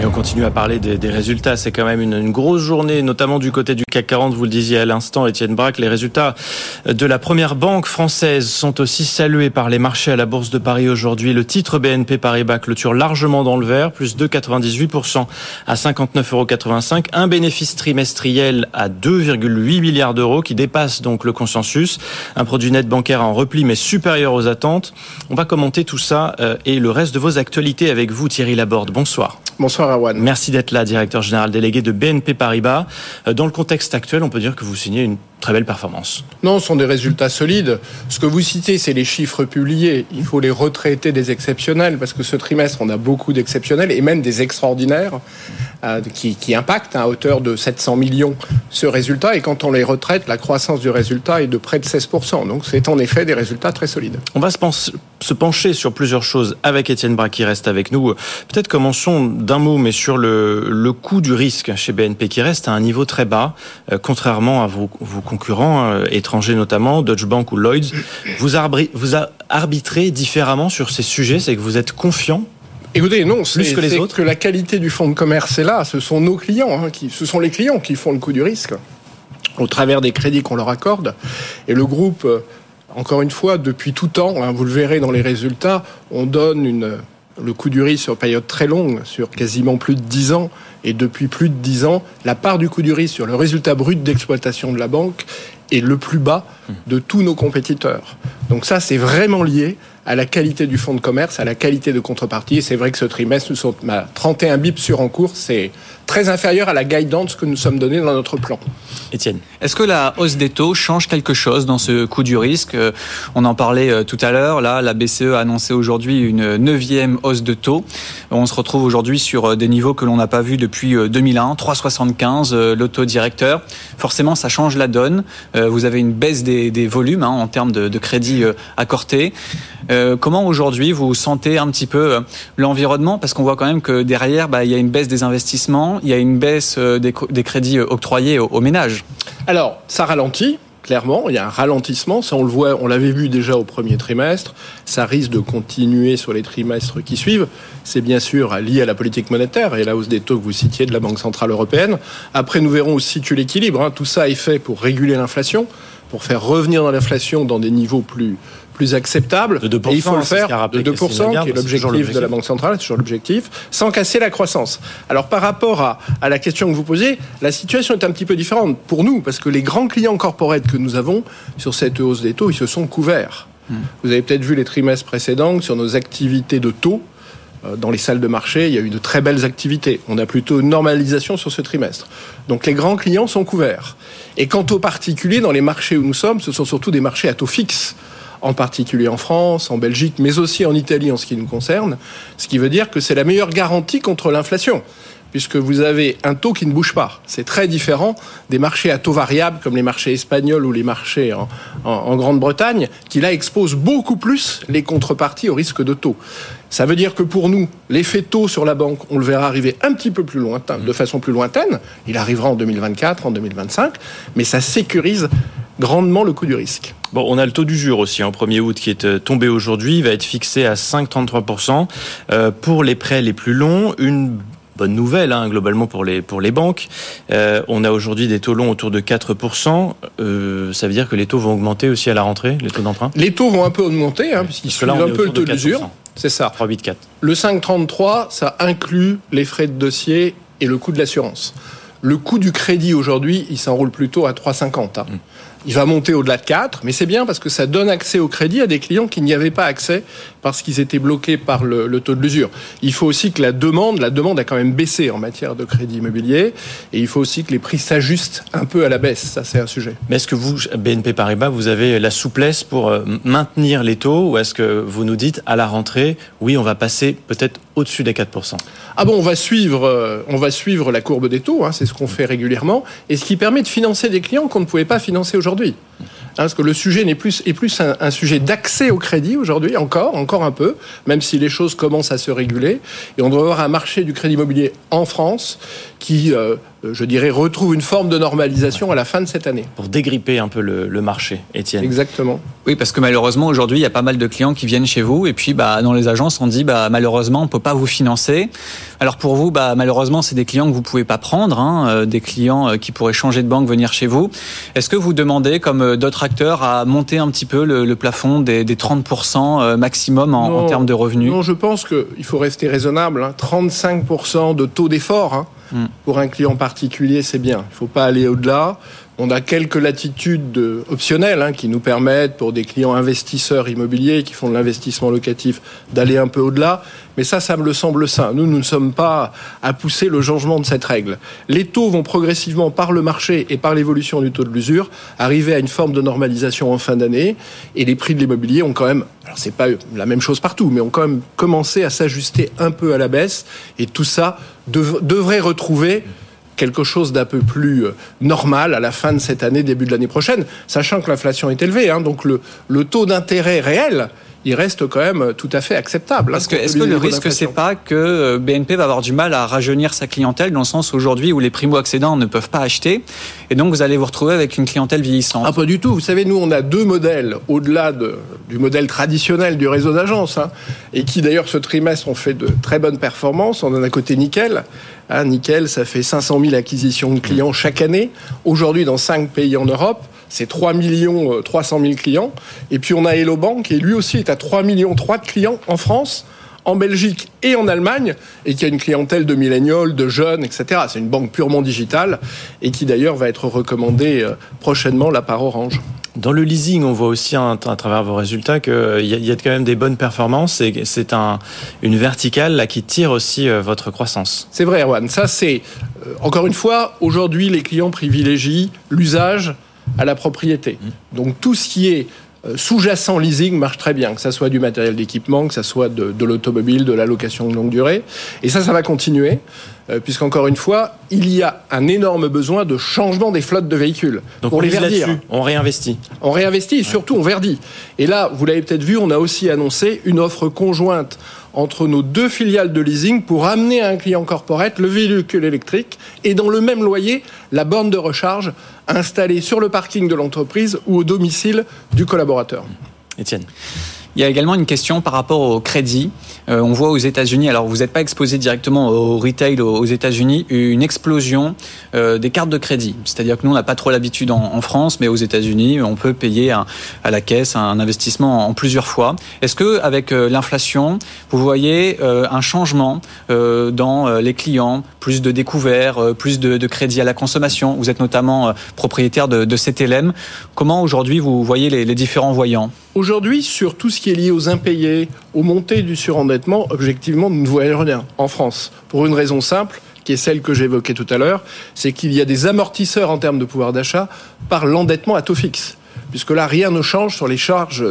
Et on continue à parler des, résultats. C'est quand même une, grosse journée, notamment du côté du CAC 40. Vous le disiez à l'instant, Étienne Braque. Les résultats de la première banque française sont aussi salués par les marchés à la Bourse de Paris aujourd'hui. Le titre BNP Paribas clôture largement dans le vert, plus de 2,98% à 59,85 euros. Un bénéfice trimestriel à 2,8 milliards d'euros qui dépasse donc le consensus. Un produit net bancaire en repli mais supérieur aux attentes. On va commenter tout ça euh, et le reste de vos actualités avec vous, Thierry Laborde. Bonsoir. Bonsoir Awan. Merci d'être là, directeur général délégué de BNP Paribas. Euh, dans le contexte actuel, on peut dire que vous signez une très belle performance. Non, ce sont des résultats solides. Ce que vous citez, c'est les chiffres publiés. Il faut les retraiter des exceptionnels parce que ce trimestre, on a beaucoup d'exceptionnels et même des extraordinaires euh, qui, qui, impactent à hauteur de 700 millions ce résultat. Et quand on les retraite, la croissance du résultat est de près de 16%. Donc c'est en effet des résultats très solides. On va se, se pencher sur plusieurs choses avec Étienne Braque qui reste avec nous. Peut-être commençons d'un mot, mais sur le, le coût du risque chez BNP qui reste à un niveau très bas, euh, contrairement à vos, vos concurrents euh, étrangers notamment, Deutsche Bank ou Lloyds. Vous, vous arbitrez différemment sur ces sujets, c'est que vous êtes confiant Écoutez, non, plus que les autres. que la qualité du fonds de commerce est là. Ce sont nos clients, hein, qui, ce sont les clients qui font le coût du risque au travers des crédits qu'on leur accorde. Et le groupe, euh, encore une fois, depuis tout temps, hein, vous le verrez dans les résultats, on donne une, le coût du risque sur période très longue, sur quasiment plus de 10 ans, et depuis plus de 10 ans, la part du coût du risque sur le résultat brut d'exploitation de la banque est le plus bas de tous nos compétiteurs. Donc ça, c'est vraiment lié à la qualité du fonds de commerce, à la qualité de contrepartie. Et c'est vrai que ce trimestre, nous sommes à 31 bips sur en cours. C'est très inférieur à la guidance que nous sommes donnée dans notre plan. Étienne. Est-ce que la hausse des taux change quelque chose dans ce coût du risque? On en parlait euh, tout à l'heure. Là, la BCE a annoncé aujourd'hui une neuvième hausse de taux. On se retrouve aujourd'hui sur euh, des niveaux que l'on n'a pas vus depuis 2001, 3,75 le taux directeur. Forcément, ça change la donne. Euh, vous avez une baisse des, volumes hein, en termes de, de crédit accordé. Comment aujourd'hui vous sentez un petit peu l'environnement? Parce qu'on voit quand même que derrière, bah, il y a une baisse des investissements il y a une baisse euh, des, crédits euh, octroyés aux, ménages. Alors, ça ralentit clairement, il y a un ralentissement, ça on le voit, on l'avait vu déjà au premier trimestre, ça risque de continuer sur les trimestres qui suivent. C'est bien sûr lié à la politique monétaire et la hausse des taux que vous citiez de la Banque centrale européenne. Après, nous verrons où se situe l'équilibre. Hein. Tout ça est fait pour réguler l'inflation, pour faire revenir dans l'inflation dans des niveaux plus plus acceptable. De 2%, et il faut le faire de 2%, qui est l'objectif de la Banque centrale, c'est toujours l'objectif, sans casser la croissance. Alors par rapport à, à, la question que vous posez, la situation est un petit peu différente pour nous, parce que les grands clients corporate que nous avons sur cette hausse des taux, ils se sont couverts. Hmm. Vous avez peut-être vu les trimestres précédents sur nos activités de taux euh, dans les salles de marché, il y a eu de très belles activités. On a plutôt une normalisation sur ce trimestre. Donc les grands clients sont couverts. Et quant aux particuliers, dans les marchés où nous sommes, ce sont surtout des marchés à taux fixe en particulier en France, en Belgique, mais aussi en Italie en ce qui nous concerne, ce qui veut dire que c'est la meilleure garantie contre l'inflation puisque vous avez un taux qui ne bouge pas. C'est très différent des marchés à taux variable comme les marchés espagnols ou les marchés en, Grande-Bretagne, qui là exposent beaucoup plus les contreparties au risque de taux. Ça veut dire que pour nous, l'effet taux sur la banque, on le verra arriver un petit peu plus lointain, de façon plus lointaine. Il arrivera en 2024, en 2025, mais ça sécurise grandement le coût du risque. Bon, on a le taux d'usure aussi en 1er août qui est euh, tombé aujourd'hui, il va être fixé à 5,33%. Euh, pour les prêts les plus longs, une bonne nouvelle hein, globalement pour les, pour les banques. Euh, on a aujourd'hui des taux longs autour de 4%. ça veut dire que les taux vont augmenter aussi à la rentrée, les taux d'emprunt? Les taux vont un peu augmenter, hein, puisqu'ils suivent un peu le taux d'usure. C'est ça. 3,84. Le 5,33, ça inclut les frais de dossier et le coût de l'assurance. Le coût du crédit aujourd'hui, il s'enroule plutôt à 3,50. Hein. Mmh. Il va monter au-delà de 4, mais c'est bien parce que ça donne accès au crédit à des clients qui n'y avaient pas accès parce qu'ils étaient bloqués par le, taux de l'usure. Il faut aussi que la demande, la demande a quand même baissé en matière de crédit immobilier, et il faut aussi que les prix s'ajustent un peu à la baisse. Ça, c'est un sujet. Mais est-ce que vous, BNP Paribas, vous avez la souplesse pour euh, maintenir les taux, ou est-ce que vous nous dites à la rentrée, oui, on va passer peut-être au-dessus des 4% Ah bon, on va suivre, euh, on va suivre la courbe des taux, hein, c'est ce qu'on fait régulièrement, et ce qui permet de financer des clients qu'on ne pouvait pas financer aujourd'hui. Hein, parce que le sujet n'est plus, est plus un, sujet d'accès au crédit aujourd'hui, encore, encore un peu, même si les choses commencent à se réguler. Et on doit avoir un marché du crédit immobilier en France qui, euh, je dirais, retrouve une forme de normalisation à la fin de cette année. Pour dégripper un peu le, marché, Étienne. Exactement. Oui, parce que malheureusement, aujourd'hui, il y a pas mal de clients qui viennent chez vous et puis bah, dans les agences, on dit bah, malheureusement, on ne peut pas vous financer. Alors pour vous, bah, malheureusement, c'est des clients que vous ne pouvez pas prendre, hein, euh, des clients euh, qui pourraient changer de banque, venir chez vous. Est-ce que vous demandez, comme d'autres acteurs, à monter un petit peu le, plafond des, 30% maximum en, termes de revenus? Non, je pense qu'il faut rester raisonnable. 35% hein. de taux d'effort. Hein. Mm. Pour un client particulier, c'est bien. Il ne faut pas aller au-delà. On a quelques latitudes optionnelles hein, qui nous permettent, pour des clients investisseurs immobiliers qui font de l'investissement locatif, d'aller un peu au-delà. Mais ça, ça me semble sain. Nous, nous ne sommes pas à pousser le changement de cette règle. Les taux vont progressivement, par le marché et par l'évolution du taux de l'usure, arriver à une forme de normalisation en fin d'année. Et les prix de l'immobilier ont quand même, c'est pas la même chose partout, mais ont quand même commencé à s'ajuster un peu à la baisse. Et tout ça devrait retrouver quelque chose d'un peu plus euh, normal à la fin de cette année, début de l'année prochaine, sachant que l'inflation est élevée. Hein, donc le, le taux d'intérêt réel il reste quand même tout à fait acceptable. Hein, est-ce que le risque, c'est pas que euh, BNP va avoir du mal à rajeunir sa clientèle dans le sens aujourd'hui où les primo-accédants ne peuvent pas acheter et donc vous allez vous retrouver avec une clientèle vieillissante? Ah, pas du tout. Vous savez, nous, on a deux modèles au-delà du modèle traditionnel du réseau d'agence hein, et qui d'ailleurs ce trimestre ont fait de très bonnes performances. On en a côté Nickel. Hein, Nickel, ça fait 500 000 acquisitions de clients chaque année. Aujourd'hui, dans cinq pays en Europe c'est 3 millions 300 000 clients. Et puis on a Hello Bank, et lui aussi est à 3 millions 3 de clients en France, en Belgique et en Allemagne, et qui a une clientèle de millénials, de jeunes, etc. C'est une banque purement digitale, et qui d'ailleurs va être recommandée euh, prochainement là par Orange. Dans le leasing, on voit aussi à, travers vos résultats qu'il y, y, a quand même des bonnes performances et c'est un, une verticale là, qui tire aussi euh, votre croissance. C'est vrai, Erwan. Ça, c'est euh, encore une fois, aujourd'hui, les clients privilégient l'usage à la propriété. Donc tout ce qui est euh, sous-jacent leasing marche très bien, que ça soit du matériel d'équipement, que ça soit de, l'automobile, de la location de longue durée. Et ça, ça va continuer, euh, puisqu'encore une fois, il y a un énorme besoin de changement des flottes de véhicules. Donc pour on les verdir. On réinvestit. On réinvestit et surtout on verdit. Et là, vous l'avez peut-être vu, on a aussi annoncé une offre conjointe entre nos deux filiales de leasing pour amener à un client corporate le véhicule électrique et dans le même loyer la borne de recharge installée sur le parking de l'entreprise ou au domicile du collaborateur. Étienne. Il y a également une question par rapport au crédit. Euh, on voit aux États-Unis, alors vous n'êtes pas exposé directement au retail aux États-Unis, une explosion euh, des cartes de crédit. C'est-à-dire que nous, on n'a pas trop l'habitude en, France, mais aux États-Unis, on peut payer à la caisse un investissement en plusieurs fois. Est-ce que avec euh, l'inflation, vous voyez un changement dans les clients, plus de découverts, plus de, crédit à la consommation? Vous êtes notamment propriétaire de, CTLM. Comment aujourd'hui vous voyez les, les différents voyants? Aujourd'hui, sur tout ce qui est lié aux impayés, aux montées du surendettement, objectivement, nous ne voyons rien en France. Pour une raison simple, qui est celle que j'évoquais tout à l'heure, c'est qu'il y a des amortisseurs en termes de pouvoir d'achat par l'endettement à taux fixe puisque là, rien ne change sur les charges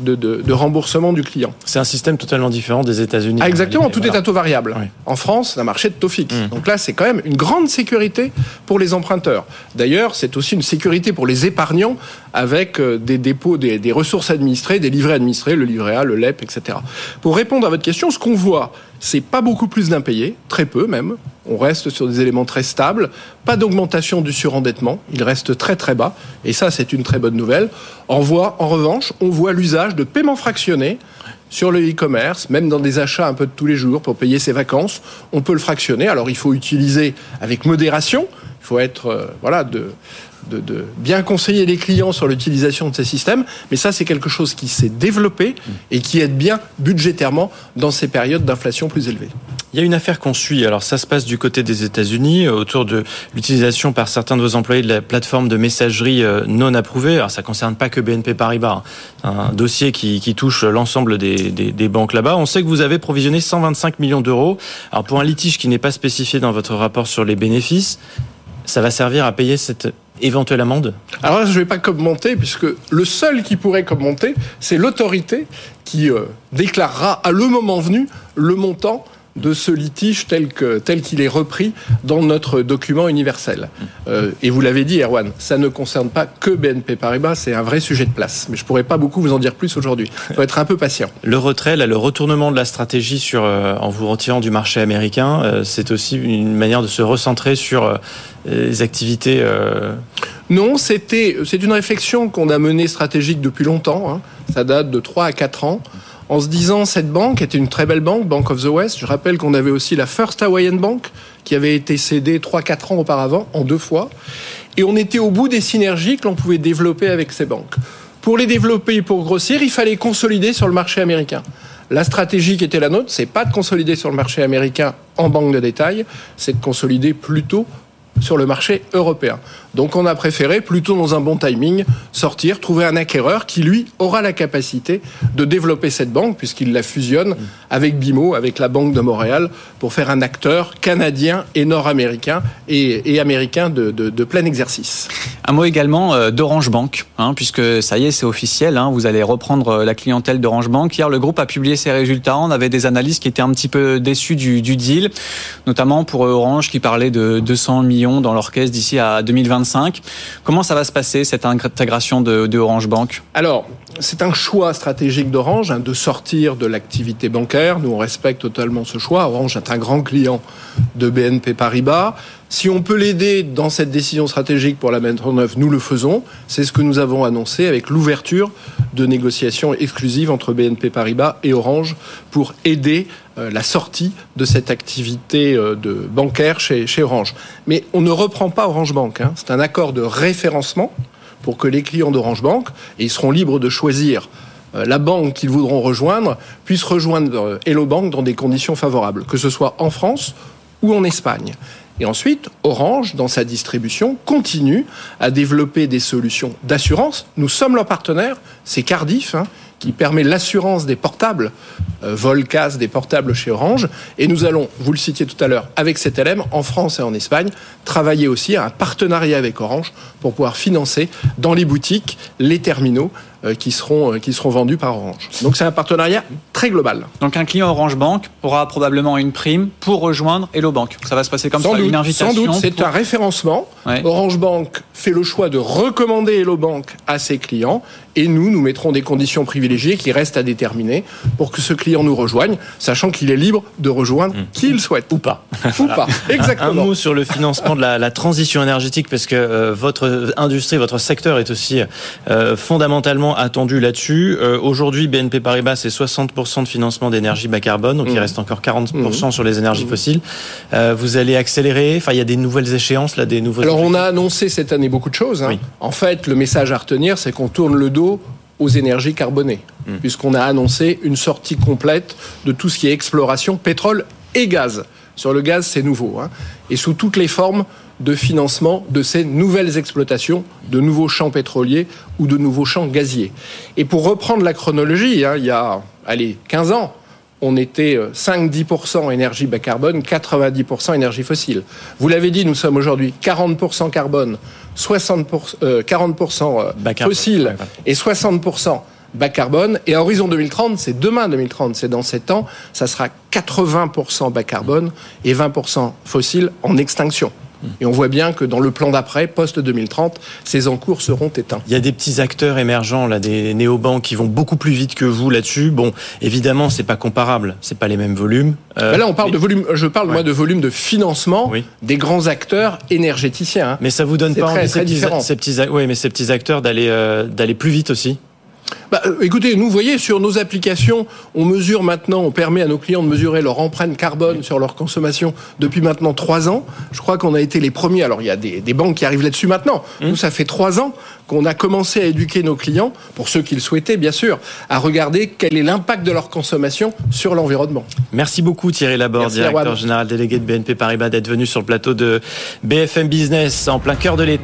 de, remboursement du client. C'est un système totalement différent des États-Unis. Ah, exactement, tout est à taux variable. En France, c'est un marché de taux fixe. Mmh. Donc là, c'est quand même une grande sécurité pour les emprunteurs. D'ailleurs, c'est aussi une sécurité pour les épargnants avec euh, des dépôts, des, des ressources administrées, des livrets administrés, le livret A, le LEP, etc. Pour répondre à votre question, ce qu'on voit, c'est pas beaucoup plus d'impayés, très peu même. On reste sur des éléments très stables, pas d'augmentation du surendettement, il reste très très bas, et ça c'est une très bonne nouvelle. En, voit, en revanche, on voit l'usage de paiements fractionnés sur le e-commerce, même dans des achats un peu de tous les jours pour payer ses vacances, on peut le fractionner. Alors il faut utiliser avec modération, il faut être euh, voilà de, de, bien conseiller les clients sur l'utilisation de ces systèmes, mais ça c'est quelque chose qui s'est développé et qui aide bien budgétairement dans ces périodes d'inflation plus élevées. Il y a une affaire qu'on suit. Alors, ça se passe du côté des États-Unis autour de l'utilisation par certains de vos employés de la plateforme de messagerie euh, non approuvée. Alors, ça concerne pas que BNP Paribas. Hein. Un dossier qui, touche l'ensemble des, banques là-bas. On sait que vous avez provisionné 125 millions d'euros. Alors, pour un litige qui n'est pas spécifié dans votre rapport sur les bénéfices, ça va servir à payer cette éventuelle amende Alors là, je ne vais pas commenter, puisque le seul qui pourrait commenter, c'est l'autorité qui euh, déclarera à le moment venu le montant de ce litige tel que tel qu'il est repris dans notre document universel. Euh, et vous l'avez dit, Erwan, ça ne concerne pas que BNP Paribas, c'est un vrai sujet de place. Mais je pourrais pas beaucoup vous en dire plus aujourd'hui. Il faut être un peu patient. Le retrait, là, le retournement de la stratégie sur euh, en vous retirant du marché américain, euh, c'est aussi une manière de se recentrer sur les activités. Non, c'était c'est une réflexion qu'on a menée stratégique depuis longtemps. Hein. Ça date de 3 à 4 ans en se disant cette banque était une très belle banque, Bank of the West. Je rappelle qu'on avait aussi la First Hawaiian Bank qui avait été cédée 3-4 ans auparavant, en deux fois. Et on était au bout des synergies que l'on pouvait développer avec ces banques. Pour les développer et pour grossir, il fallait consolider sur le marché américain. La stratégie qui était la nôtre, c'est pas de consolider sur le marché américain en banque de détail, c'est de consolider plutôt sur le marché européen. Donc on a préféré, plutôt dans un bon timing, sortir, trouver un acquéreur qui, lui, aura la capacité de développer cette banque, puisqu'il la fusionne avec BIMO, avec la Banque de Montréal, pour faire un acteur canadien et nord-américain et, américain de, plein exercice. Un mot également euh, d'Orange Bank, hein, puisque ça y est, c'est officiel, hein, vous allez reprendre euh, la clientèle d'Orange Bank. Hier, le groupe a publié ses résultats. On avait des analystes qui étaient un petit peu déçus du, deal, notamment pour Orange qui parlait de 200 millions dans caisse d'ici à 2020 Comment ça va se passer, cette intégration de, Orange Bank Alors, c'est un choix stratégique d'Orange hein, de sortir de l'activité bancaire. Nous, on respecte totalement ce choix. Orange est un grand client de BNP Paribas. Si on peut l'aider dans cette décision stratégique pour la mettre en œuvre, nous le faisons. C'est ce que nous avons annoncé avec l'ouverture de négociations exclusives entre BNP Paribas et Orange pour aider la sortie de cette activité euh, de bancaire chez, Orange. Mais on ne reprend pas Orange Bank. Hein. C'est un accord de référencement pour que les clients d'Orange Bank, et ils seront libres de choisir euh, la banque qu'ils voudront rejoindre, puissent rejoindre Hello Bank dans des conditions favorables, que ce soit en France ou en Espagne. Et ensuite, Orange, dans sa distribution, continue à développer des solutions d'assurance. Nous sommes leur partenaire, c'est Cardiff, hein, qui permet l'assurance des portables, euh, Volcas des portables chez Orange. Et nous allons, vous le citiez tout à l'heure, avec CTLM, en France et en Espagne, travailler aussi à un partenariat avec Orange pour pouvoir financer dans les boutiques les terminaux qui seront, euh, qui seront vendus par Orange. Donc c'est un partenariat très global. Donc un client Orange Bank aura probablement une prime pour rejoindre Hello Bank. Ça va se passer comme sans ça, doute, une invitation. Sans doute, c'est un référencement. Orange Bank fait le choix de recommander Hello Bank à ses clients et nous, nous mettrons des conditions privilégiées qui restent à déterminer pour que ce client nous rejoigne, sachant qu'il est libre de rejoindre mmh. qui il souhaite. Ou pas. Ou pas, exactement. Un mot sur le financement de la, transition énergétique, parce que euh, votre industrie, votre secteur est aussi euh, fondamentalement attendu là-dessus. Euh, aujourd'hui, BNP Paribas, c'est 60% de financement d'énergie bas carbone, donc il mmh. reste encore 40% mmh. sur les énergies fossiles. vous allez accélérer, enfin il y a des nouvelles échéances, là, des nouveaux... Alors on a annoncé cette année beaucoup de choses. Hein. En fait, le message à retenir, c'est qu'on tourne le dos aux énergies carbonées, puisqu'on a annoncé une sortie complète de tout ce qui est exploration, pétrole et gaz. Sur le gaz, c'est nouveau, hein. et sous toutes les formes de financement de ces nouvelles exploitations, de nouveaux champs pétroliers ou de nouveaux champs gaziers. Et pour reprendre la chronologie, hein, il y a allez, 15 ans, on était 5-10% euh, énergie bas carbone, 90% énergie fossile. Vous l'avez dit, nous sommes aujourd'hui 40% carbone, 60%, 40% fossile et 60% bas carbone. Et à horizon 2030, c'est demain 2030, c'est dans 7 ans, ça sera 80% bas carbone et 20% fossile en extinction. Et on voit bien que dans le plan d'après, post-2030, ces encours seront éteints. Il y a des petits acteurs émergents, là, des néobanques qui vont beaucoup plus vite que vous là-dessus. Bon, évidemment, c'est pas comparable, c'est pas les mêmes volumes. Euh, là, on parle de volume. Je parle moi de volume de financement des grands acteurs énergéticiens. Hein. Mais ça vous donne pas envie ces, petits, ces petits, oui, mais ces petits acteurs d'aller euh, d'aller plus vite aussi? Bah, euh, écoutez, nous, voyez, sur nos applications, on mesure maintenant, on permet à nos clients de mesurer leur empreinte carbone sur leur consommation depuis maintenant trois ans. Je crois qu'on a été les premiers. Alors, il y a des, banques qui arrivent là-dessus maintenant. Mmh. Nous, ça fait trois ans qu'on a commencé à éduquer nos clients, pour ceux qui le souhaitaient, bien sûr, à regarder quel est l'impact de leur consommation sur l'environnement. Merci beaucoup, Thierry Laborde, directeur général délégué de BNP Paribas, d'être venu sur le plateau de BFM Business en plein cœur de l'été.